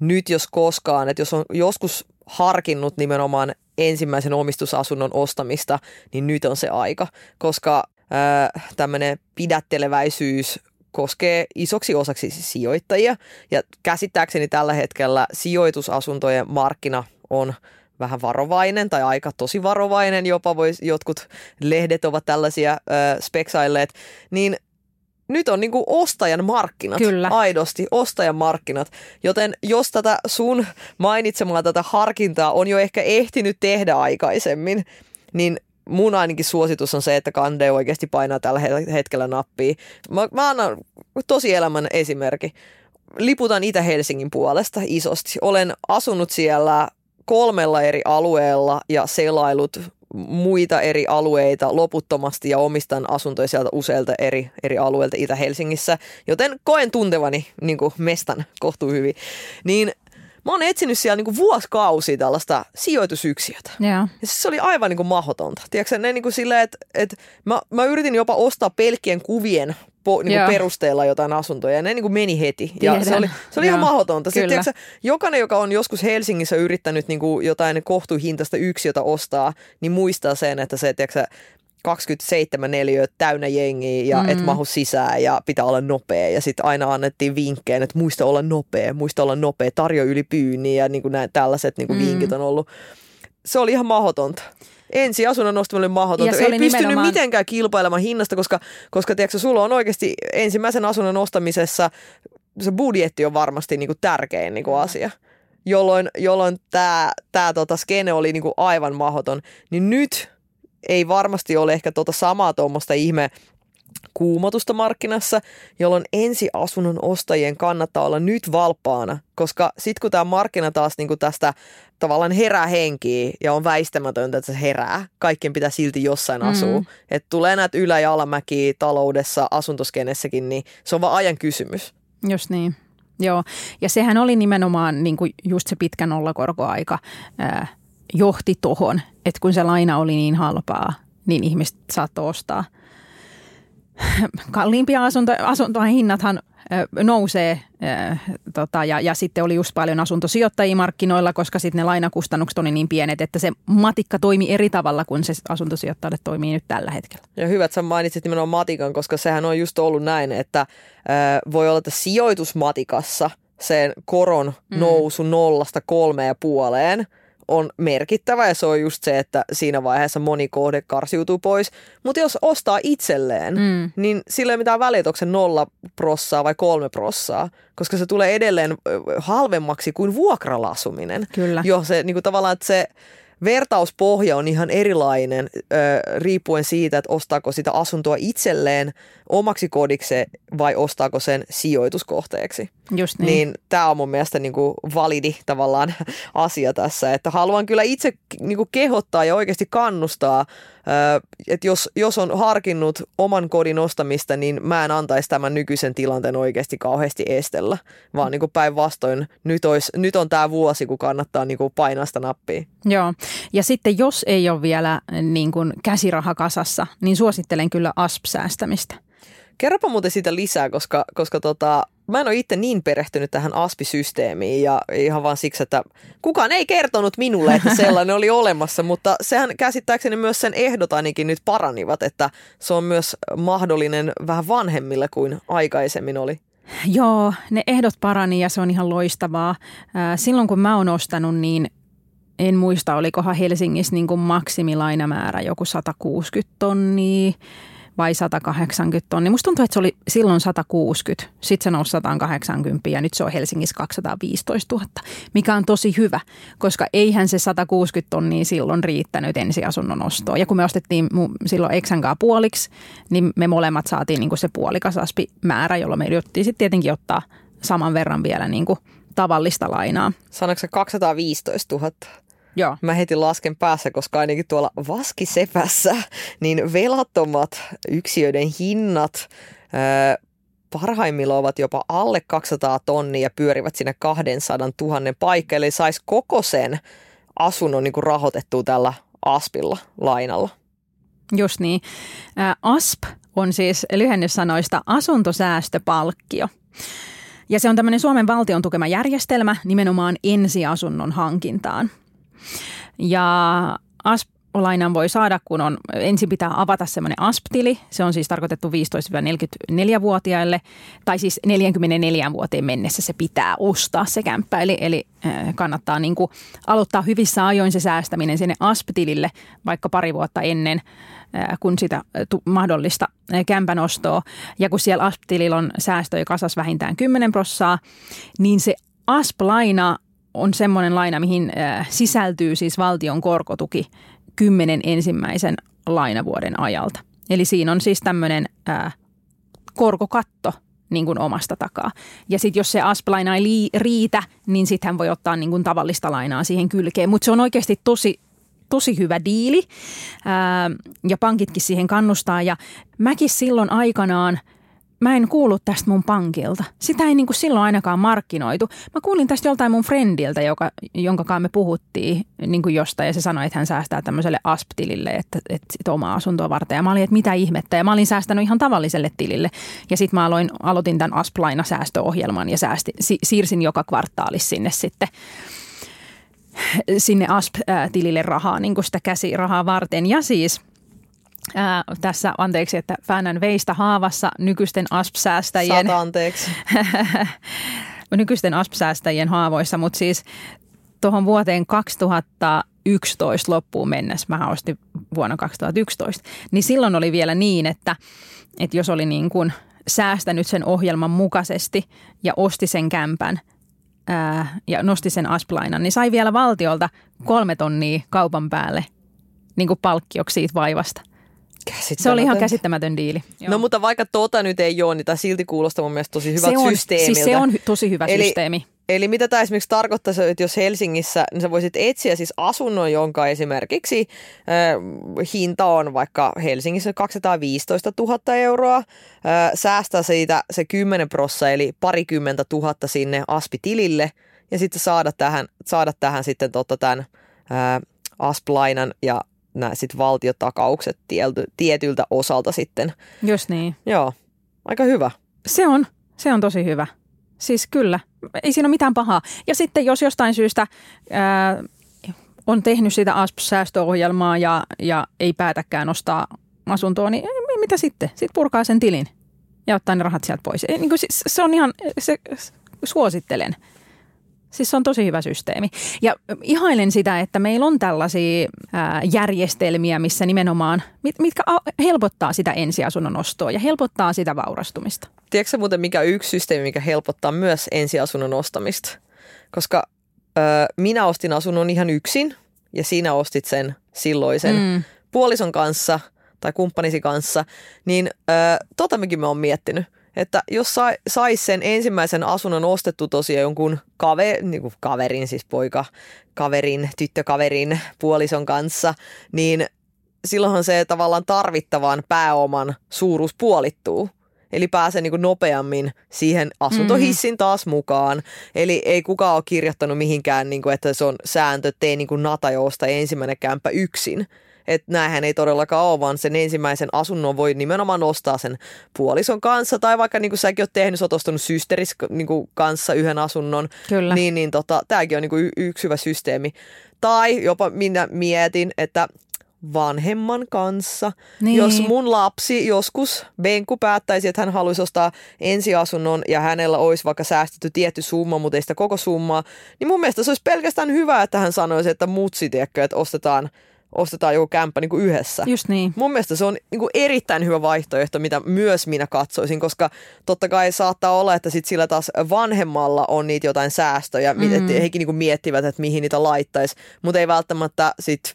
nyt jos koskaan, että jos on joskus harkinnut nimenomaan ensimmäisen omistusasunnon ostamista, niin nyt on se aika, koska tämmöinen pidätteleväisyys koskee isoksi osaksi siis sijoittajia. Ja käsittääkseni tällä hetkellä sijoitusasuntojen markkina on vähän varovainen tai aika tosi varovainen, jopa vois, jotkut lehdet ovat tällaisia äh, speksailleet, niin nyt on niinku ostajan markkinat, Kyllä. aidosti ostajan markkinat. Joten jos tätä sun mainitsemaa tätä harkintaa on jo ehkä ehtinyt tehdä aikaisemmin, niin mun ainakin suositus on se, että kande oikeasti painaa tällä hetkellä nappia. Mä, mä annan tosi elämän esimerkki. Liputan Itä-Helsingin puolesta isosti. Olen asunut siellä kolmella eri alueella ja selailut muita eri alueita loputtomasti ja omistan asuntoja sieltä useilta eri, eri alueilta Itä-Helsingissä, joten koen tuntevani niin kuin mestan kohtuu hyvin. Niin mä oon etsinyt siellä niin kuin vuosikausia tällaista sijoitusyksiötä. Joo. Ja siis se oli aivan niin kuin mahdotonta. Tiedätkö, ne niin kuin silleen, että, että mä, mä yritin jopa ostaa pelkkien kuvien po, niin Joo. kuin perusteella jotain asuntoja ja ne niin kuin meni heti. Ja Tiedän. se oli, se oli ihan Joo. mahdotonta. Sitten, tiedätkö, jokainen, joka on joskus Helsingissä yrittänyt niin kuin jotain kohtuuhintaista yksiötä ostaa, niin muistaa sen, että se, tiedätkö, 27 neliöt täynnä jengiä ja mm. et mahu sisään ja pitää olla nopea. Ja sitten aina annettiin vinkkejä, että muista olla nopea, muista olla nopea, tarjo yli pyynniä ja niin kuin näin, tällaiset niin kuin mm. vinkit on ollut. Se oli ihan mahdotonta. Ensi asunnon ostaminen oli mahdotonta. Ja se Ei pystynyt nimenomaan- mitenkään kilpailemaan hinnasta, koska, koska tiedätkö, sulla on oikeasti ensimmäisen asunnon ostamisessa se budjetti on varmasti niin kuin tärkein niin kuin asia. Jolloin, jolloin tämä tää tota skene oli niin kuin aivan mahdoton. Niin nyt ei varmasti ole ehkä tota samaa tuommoista ihme kuumotusta markkinassa, jolloin ensiasunnon ostajien kannattaa olla nyt valppaana, koska sitten kun tämä markkina taas niinku tästä tavallaan herää henkiä ja on väistämätöntä, että se herää, kaikkien pitää silti jossain Mm. asua. Että tulee näitä ylä- ja alamäkiä taloudessa, asuntoskenessäkin, niin se on vaan ajan kysymys. Just niin. Joo, ja sehän oli nimenomaan niin kuin just se pitkä nollakorkoaika ää, johti tohon, että kun se laina oli niin halpaa, niin ihmiset saattoi ostaa. Kalliimpia asunto, asuntojen hinnathan nousee tota, ja, ja sitten oli just paljon asuntosijoittajia markkinoilla, koska sitten ne lainakustannukset oli niin pienet, että se matikka toimi eri tavalla kuin se asuntosijoittajalle toimii nyt tällä hetkellä. Ja hyvä, että sä mainitsit nimenomaan matikan, koska sehän on just ollut näin, että äh, voi olla, että sijoitusmatikassa sen koron nousu nollasta kolmeen ja puoleen on merkittävä ja se on just se, että siinä vaiheessa moni kohde karsiutuu pois. Mutta jos ostaa itselleen, Mm. niin sillä ei ole mitään väliä, onko se nolla prossaa vai kolme prossaa, koska se tulee edelleen halvemmaksi kuin vuokralla asuminen. Kyllä. Jo se niin kuin tavallaan, että se vertauspohja on ihan erilainen riippuen siitä, että ostaako sitä asuntoa itselleen omaksi kodiksi vai ostaako sen sijoituskohteeksi. Just niin. Niin, tämä on mun mielestä niin kuin validi tavallaan asia tässä, että haluan kyllä itse niin kuin kehottaa ja oikeasti kannustaa, että jos, jos on harkinnut oman kodin ostamista, niin mä en antaisi tämän nykyisen tilanteen oikeasti kauheasti estellä, vaan niin päinvastoin nyt, nyt on tämä vuosi, kun kannattaa niin kuin painaa sitä nappia. Joo, ja sitten jos ei ole vielä niin kuin käsiraha kasassa, niin suosittelen kyllä ASP-säästämistä. Kerropa muuten sitä lisää, koska, koska tota, mä en ole itse niin perehtynyt tähän ASPI-systeemiin ja ihan vaan siksi, että kukaan ei kertonut minulle, että sellainen oli olemassa, mutta sehän käsittääkseni myös sen ehdot ainakin nyt paranivat, että se on myös mahdollinen vähän vanhemmille kuin aikaisemmin oli. Joo, ne ehdot parani ja se on ihan loistavaa. Silloin kun mä oon ostanut, niin en muista, olikohan Helsingissä niin kuin maksimilainamäärä joku 160 tonnia. Vai 180 tonni. Musta tuntuu, että se oli silloin 160, sitten se nousi 180 ja nyt se on Helsingissä 215 000, mikä on tosi hyvä, koska eihän se 160 tonnia silloin riittänyt ensiasunnon ostoon. Ja kun me ostettiin silloin Exankaa puoliksi, niin me molemmat saatiin niin kuin se puolikas määrä, jolla me yritettiin sitten tietenkin ottaa saman verran vielä niin kuin tavallista lainaa. Sanoiko se 215 000? Joo. Mä heti lasken päässä, koska ainakin tuolla Vaskisepässä niin velattomat yksiöiden hinnat ää, parhaimmillaan ovat jopa alle 200 tonnia ja pyörivät sinne 200 000 paikka. Eli saisi koko sen asunnon niin kuin rahoitettua tällä Aspilla lainalla. Just niin. ASP on siis lyhennyssanoista asuntosäästöpalkkio. Ja se on tämmöinen Suomen valtion tukema järjestelmä nimenomaan ensiasunnon hankintaan. Ja ASP-lainan voi saada, kun on, ensin pitää avata semmoinen ASP-tili. Se on siis tarkoitettu 15-44-vuotiaille, tai siis 44 vuoteen mennessä se pitää ostaa se kämppä. Eli, eli kannattaa niin kuin aloittaa hyvissä ajoin se säästäminen sinne ASP-tilille vaikka pari vuotta ennen kun sitä mahdollista kämpän ostoa. Ja kun siellä ASP-tilillä on säästöjä kasas vähintään 10 prossaa, niin se ASP-laina on semmoinen laina, mihin sisältyy siis valtion korkotuki kymmenen ensimmäisen lainavuoden ajalta. Eli siinä on siis tämmöinen korkokatto niin kuin omasta takaa. Ja sitten jos se ASP-laina ei riitä, niin sitten hän voi ottaa niin kuin tavallista lainaa siihen kylkeen. Mutta se on oikeasti tosi tosi hyvä diili ää, ja pankitkin siihen kannustaa. Ja mäkin silloin aikanaan – mä en kuullut tästä mun pankilta. Sitä ei niin kuin silloin ainakaan markkinoitu. Mä kuulin tästä joltain mun friendiltä, joka, jonka me puhuttiin niin kuin jostain, ja se sanoi, että hän säästää tämmöiselle ASP-tilille, että, että omaa asuntoa varten. Ja mä olin, että mitä ihmettä, ja mä olin säästänyt ihan tavalliselle tilille. Ja sitten mä aloin, aloitin tämän ASP-lainasäästöohjelman ja säästi, si, siirsin joka kvartaali sinne sitten sinne ASP-tilille rahaa, niin kuin sitä käsirahaa varten. Ja siis – Ää, tässä anteeksi, että väännän veistä haavassa nykyisten ASP-säästäjien... Sata anteeksi. nykyisten ASP-säästäjien haavoissa, mutta siis tuohon vuoteen 2011 loppuun mennessä, mä ostin vuonna 2011, niin silloin oli vielä niin, että, että jos oli niin kuin säästänyt sen ohjelman mukaisesti ja osti sen kämpän ää, ja nosti sen asplainan, niin sai vielä valtiolta kolme tonnia kaupan päälle niin kuin palkkioksi siitä vaivasta – se oli ihan käsittämätön diili. Joo. No mutta vaikka tota nyt ei ole, niin tämä silti kuulostaa mun mielestä tosi hyvältä se on, systeemiltä. Siis se on tosi hyvä eli, systeemi. Eli mitä tämä esimerkiksi tarkoittaa, että jos Helsingissä, niin sä voisit etsiä siis asunnon, jonka esimerkiksi äh, hinta on vaikka Helsingissä 215 000 euroa, äh, säästää siitä se 10 prosenttia eli parikymmentä tuhatta sinne aspitilille ja sitten saada tähän, saada tähän sitten tota tämän äh, asplainan ja nämä sit valtiotakaukset tielty, tietyltä osalta sitten. Jos niin. Joo, aika hyvä. Se on, se on tosi hyvä. Siis kyllä, ei siinä ole mitään pahaa. Ja sitten jos jostain syystä ää, on tehnyt sitä ASP-säästöohjelmaa ja, ja ei päätäkään ostaa asuntoa, niin mitä sitten? Sitten purkaa sen tilin ja ottaa ne rahat sieltä pois. Niin kuin, se on ihan, se, suosittelen. Siis se on tosi hyvä systeemi. Ja ihailen sitä, että meillä on tällaisia ää, järjestelmiä, missä nimenomaan, mit, mitkä helpottaa sitä ensiasunnon ostoa ja helpottaa sitä vaurastumista. Tiedätkö muuten, mikä yksi systeemi, mikä helpottaa myös ensiasunnon ostamista? Koska ö, minä ostin asunnon ihan yksin ja sinä ostit sen silloisen mm. puolison kanssa tai kumppanisi kanssa, niin ö, tota mekin me on miettinyt että jos sai, sais sen ensimmäisen asunnon ostettu tosiaan jonkun kave, niin kuin kaverin, siis poika, kaverin, tyttökaverin, puolison kanssa, niin silloinhan se tavallaan tarvittavan pääoman suuruus puolittuu. Eli pääsee niin nopeammin siihen asuntohissin taas mukaan. Eli ei kukaan ole kirjoittanut mihinkään, niin kuin, että se on sääntö, tee niin nata ja osta ensimmäinen kämppä yksin että näähän ei todellakaan ole, vaan sen ensimmäisen asunnon voi nimenomaan ostaa sen puolison kanssa, tai vaikka niin kuin säkin oot tehnyt, sä oot ostanut systeris niin kuin kanssa yhden asunnon, Kyllä. niin, niin tota, tämäkin on niin kuin y- yksi hyvä systeemi. Tai jopa minä mietin, että vanhemman kanssa. Niin. Jos mun lapsi joskus, Benku, päättäisi, että hän haluaisi ostaa ensiasunnon ja hänellä olisi vaikka säästetty tietty summa, mutta ei sitä koko summaa, niin mun mielestä se olisi pelkästään hyvä, että hän sanoisi, että mutsi, tiedätkö, että ostetaan ostetaan joku kämppä niin kuin yhdessä. Just niin. Mun mielestä se on niin kuin erittäin hyvä vaihtoehto, mitä myös minä katsoisin, koska totta kai saattaa olla, että sit sillä taas vanhemmalla on niitä jotain säästöjä, mm. että hekin niin kuin miettivät, että mihin niitä laittaisi, mutta ei välttämättä sit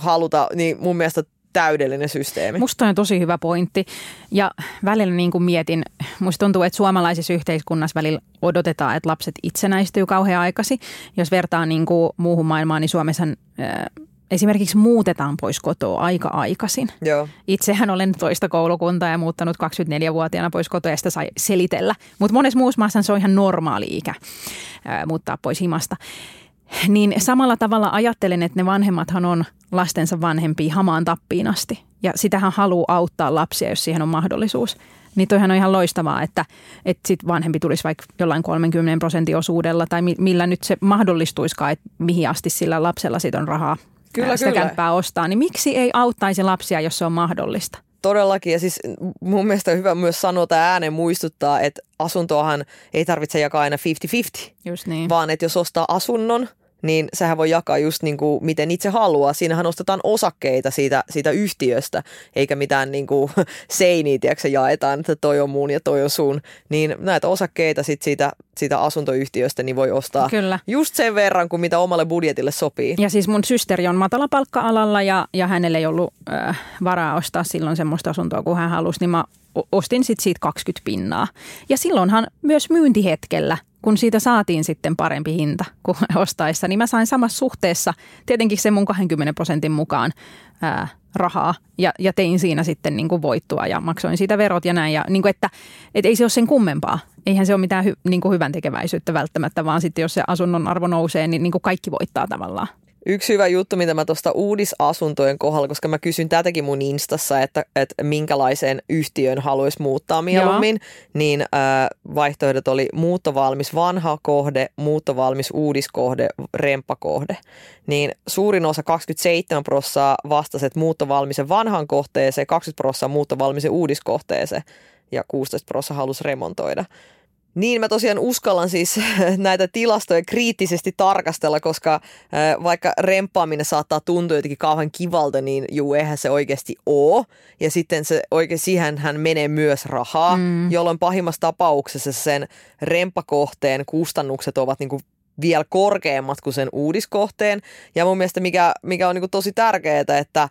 haluta, niin mun mielestä täydellinen systeemi. Musta on tosi hyvä pointti ja välillä niin kuin mietin, musta tuntuu, että suomalaisessa yhteiskunnassa välillä odotetaan, että lapset itsenäistyy kauhean aikaisin. Jos vertaa niin kuin muuhun maailmaan, niin Suomessa äh, esimerkiksi muutetaan pois kotoa aika aikaisin. Joo. Itsehän olen toista koulukuntaa ja muuttanut 24-vuotiaana pois kotoa ja sitä sai selitellä. Mutta monessa muussa maassa se on ihan normaali ikä ää, muuttaa pois himasta. Niin samalla tavalla ajattelen, että ne vanhemmathan on lastensa vanhempia hamaan tappiin asti. Ja sitähän haluaa auttaa lapsia, jos siihen on mahdollisuus. Niin toihan on ihan loistavaa, että, että sit vanhempi tulisi vaikka jollain 30 prosentin osuudella tai millä nyt se mahdollistuiskaan, että mihin asti sillä lapsella sit on rahaa Kyllä, sitä kyllä. kämppää ostaa. Niin miksi ei auttaisi lapsia, jos se on mahdollista? Todellakin, ja siis mun mielestä on hyvä myös sanoa tai ääneen muistuttaa, että asuntoahan ei tarvitse jakaa aina 50-50, Just niin. vaan että jos ostaa asunnon, niin sehän voi jakaa just niin kuin miten itse haluaa. Siinähän ostetaan osakkeita siitä, siitä yhtiöstä, eikä mitään niin kuin seiniä, tiedätkö, jaetaan, että toi on mun ja toi on sun. Niin näitä osakkeita sit siitä, siitä asuntoyhtiöstä niin voi ostaa Kyllä. just sen verran, kuin mitä omalle budjetille sopii. Ja siis mun systeri on matalapalkka-alalla ja, ja hänelle ei ollut äh, varaa ostaa silloin semmoista asuntoa kuin hän halusi, niin mä ostin sit siitä 20 pinnaa. Ja silloinhan myös myyntihetkellä, kun siitä saatiin sitten parempi hinta kuin ostaessa, niin mä sain samassa suhteessa tietenkin sen mun 20 prosentin mukaan ää, rahaa ja, ja tein siinä sitten niin kuin voittoa ja maksoin siitä verot ja näin. Ja niin kuin, että, että ei se ole sen kummempaa. Eihän se ole mitään hy, niin kuin hyvän tekeväisyyttä välttämättä, vaan sitten jos se asunnon arvo nousee, niin, niin kuin kaikki voittaa tavallaan. Yksi hyvä juttu, mitä mä tuosta uudisasuntojen kohdalla, koska mä kysyn tätäkin mun instassa, että, että minkälaiseen yhtiön haluaisi muuttaa mieluummin, Joo. niin äh, vaihtoehdot oli muuttovalmis vanha kohde, muuttovalmis uudiskohde, remppakohde. Niin suurin osa 27 prossaa vastasi, että muuttovalmisen vanhan kohteeseen, 20 prossaa muuttovalmisen uudiskohteeseen ja 16 prossaa halusi remontoida. Niin, mä tosiaan uskallan siis näitä tilastoja kriittisesti tarkastella, koska vaikka rempaaminen saattaa tuntua jotenkin kauhean kivalta, niin juu, eihän se oikeasti oo. Ja sitten se oikein siihen hän menee myös rahaa, mm. jolloin pahimmassa tapauksessa sen rempakohteen kustannukset ovat niinku vielä korkeammat kuin sen uudiskohteen. Ja mun mielestä mikä, mikä on niinku tosi tärkeää, että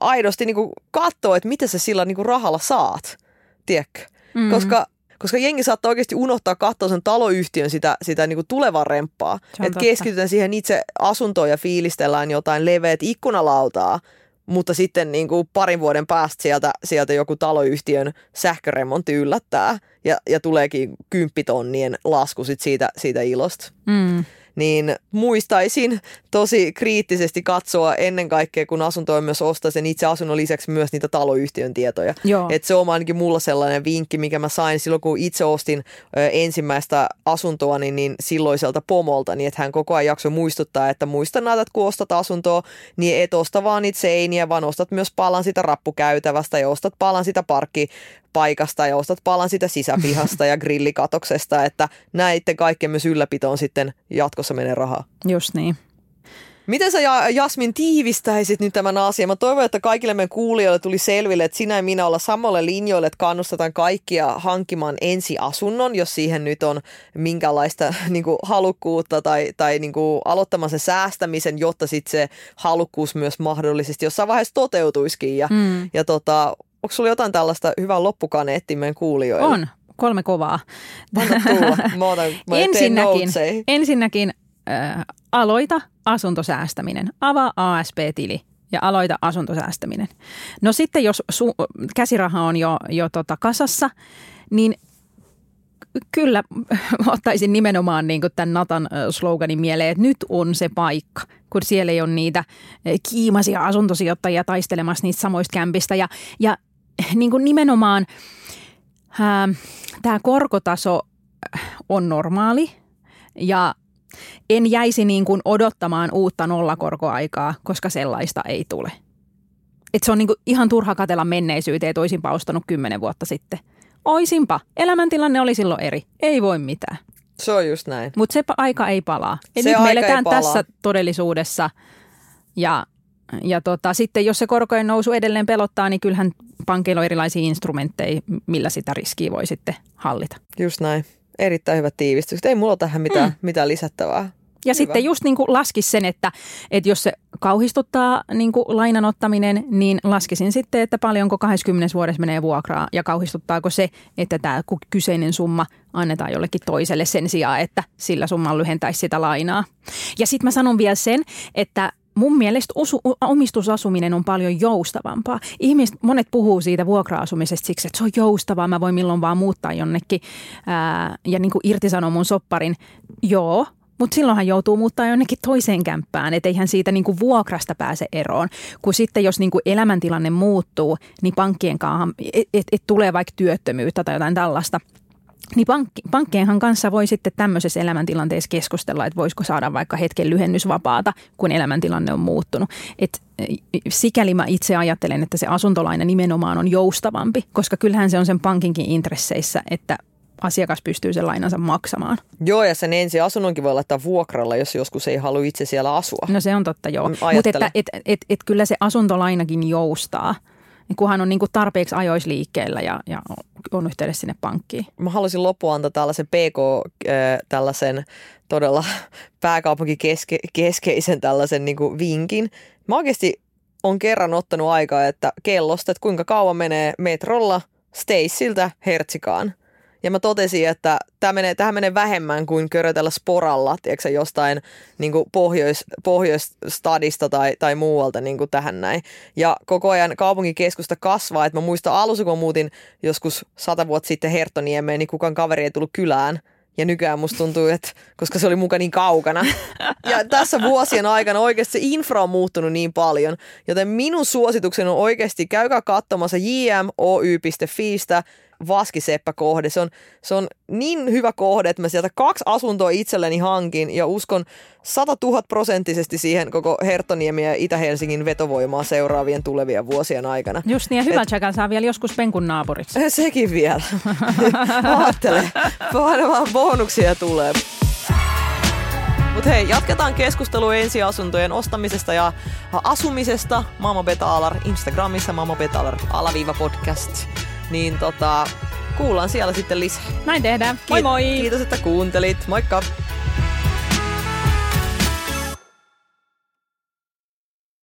aidosti niinku katsoo, että mitä sä sillä niinku rahalla saat, tiedätkö? Mm. Koska koska jengi saattaa oikeasti unohtaa katsoa sen taloyhtiön sitä, sitä niin kuin tulevan remppaa. Että keskitytään siihen itse asuntoon ja fiilistellään jotain leveät ikkunalautaa, mutta sitten niin kuin parin vuoden päästä sieltä, sieltä joku taloyhtiön sähköremontti yllättää ja, ja tuleekin kymppitonnien lasku sit siitä, siitä ilosta. Mm. Niin muistaisin tosi kriittisesti katsoa ennen kaikkea, kun asuntoa myös ostaa sen itse asunnon lisäksi myös niitä taloyhtiön tietoja. Et se on ainakin mulla sellainen vinkki, mikä mä sain silloin, kun itse ostin ensimmäistä asuntoa, niin, niin silloiselta pomolta, niin että hän koko ajan jaksoi muistuttaa, että muista näitä, että kun ostat asuntoa, niin et osta vaan niitä seiniä, vaan ostat myös palan sitä rappukäytävästä ja ostat palan sitä parkki paikasta ja ostat palan sitä sisäpihasta ja grillikatoksesta, että näiden kaikkien myös ylläpitoon sitten jatkossa menee rahaa. Just niin. Miten sä Jasmin tiivistäisit nyt tämän asian? Mä toivon, että kaikille meidän kuulijoille tuli selville, että sinä ja minä olla samalle linjoille, että kannustetaan kaikkia hankkimaan ensiasunnon, jos siihen nyt on minkälaista niin kuin, halukkuutta tai, tai niin kuin, aloittamaan sen säästämisen, jotta sitten se halukkuus myös mahdollisesti jossain vaiheessa toteutuisikin. Ja, Mm. ja tota, onko sulla jotain tällaista hyvää loppukaneettia meidän kuulijoille? On, kolme kovaa. Anna tulla. Mä otan, mä ensinnäkin, ensinnäkin äh, aloita asuntosäästäminen. Avaa ASP-tili ja aloita asuntosäästäminen. No sitten jos su- käsiraha on jo, jo tota kasassa, niin kyllä ottaisin nimenomaan niin kuin tämän Natan sloganin mieleen, että nyt on se paikka, kun siellä ei ole niitä kiimaisia asuntosijoittajia taistelemassa niistä samoista kämpistä. Ja, ja niin kuin nimenomaan äh, tämä korkotaso on normaali ja en jäisi niin kuin odottamaan uutta nollakorkoaikaa, koska sellaista ei tule. Et se on niin kuin ihan turha katella menneisyyteen, että olisinpa ostanut kymmenen vuotta sitten. Oisinpa. Elämäntilanne oli silloin eri. Ei voi mitään. Se on just näin. Mutta se aika ei palaa. Et Se nyt me eletään tässä todellisuudessa ja ja tota, sitten jos se korkojen nousu edelleen pelottaa, niin kyllähän pankeilla on erilaisia instrumentteja, millä sitä riskiä voi sitten hallita. Just näin. Erittäin hyvät tiivistykset. Ei mulla tähän mitään, mm. mitään lisättävää. Ja Hyvä. sitten just niin kuin laskis sen, että, että jos se kauhistuttaa niin kuin lainan ottaminen, niin laskisin sitten, että paljonko 20 vuodessa menee vuokraa ja kauhistuttaako se, että tämä kyseinen summa annetaan jollekin toiselle sen sijaan, että sillä summalla lyhentäisi sitä lainaa. Ja sitten mä sanon vielä sen, että mun mielestä osu, omistusasuminen on paljon joustavampaa. Ihmiset, monet puhuu siitä vuokra-asumisesta siksi, että se on joustavaa, mä voin milloin vaan muuttaa jonnekin ää, ja niin kuin irtisanoa mun sopparin. Joo, mutta silloinhan joutuu muuttaa jonnekin toiseen kämppään, että eihän siitä niinku vuokrasta pääse eroon. Kun sitten jos niinku elämäntilanne muuttuu, niin pankkien kanssa, et, et, et tulee vaikka työttömyyttä tai jotain tällaista, niin pankki, pankkienhan kanssa voi sitten tämmöisessä elämäntilanteessa keskustella, että voisiko saada vaikka hetken lyhennysvapaata, kun elämäntilanne on muuttunut. Et sikäli mä itse ajattelen, että se asuntolaina nimenomaan on joustavampi, koska kyllähän se on sen pankinkin intresseissä, että asiakas pystyy sen lainansa maksamaan. Joo, ja sen ensi asunnonkin voi laittaa vuokralla, jos joskus ei halua itse siellä asua. No se on totta, joo. Mutta että et, et, et, kyllä se asuntolainakin joustaa, kunhan on niinku tarpeeksi ajois liikkeellä ja, ja on yhteydessä sinne pankkiin. Mä haluaisin loppuun antaa tällaisen PK, äh, tällaisen todella pääkaupunkikeskeisen tällaisen niinku vinkin. Mä oikeasti on kerran ottanut aikaa, että kellosta, että kuinka kauan menee metrolla Staceiltä Hertsikaan. Ja mä totesin, että tämä menee, tähän menee vähemmän kuin körötellä sporalla, tiedätkö, jostain niin pohjois, pohjoisstadista tai, tai muualta niin tähän näin. Ja koko ajan kaupunkikeskusta kasvaa. että mä muistan alussa, kun muutin joskus sata vuotta sitten Herttoniemeen, niin kukaan kaveri ei tullut kylään. Ja nykyään musta tuntuu, että koska se oli muka niin kaukana. Ja tässä vuosien aikana oikeasti se infra on muuttunut niin paljon. Joten minun suositukseni on oikeasti käykää katsomassa jmoy.fiistä Vaskiseppä-kohde. Se on, se on niin hyvä kohde, että mä sieltä kaksi asuntoa itselleni hankin ja uskon 100 000 prosenttisesti siihen koko Herttoniemi ja Itä-Helsingin vetovoimaa seuraavien tulevien vuosien aikana. Just niin, ja hyvä Et, saa vielä joskus penkun naapuriksi. Sekin vielä. Aattele, vaan bonuksia tulee. Mutta hei, jatketaan keskustelua ensiasuntojen ostamisesta ja asumisesta. Mama Betalar Instagramissa, Mama Betalar alaviiva podcast niin tota, kuullaan siellä sitten lisää. Näin tehdään. Moi moi! Kiitos, että kuuntelit. Moikka!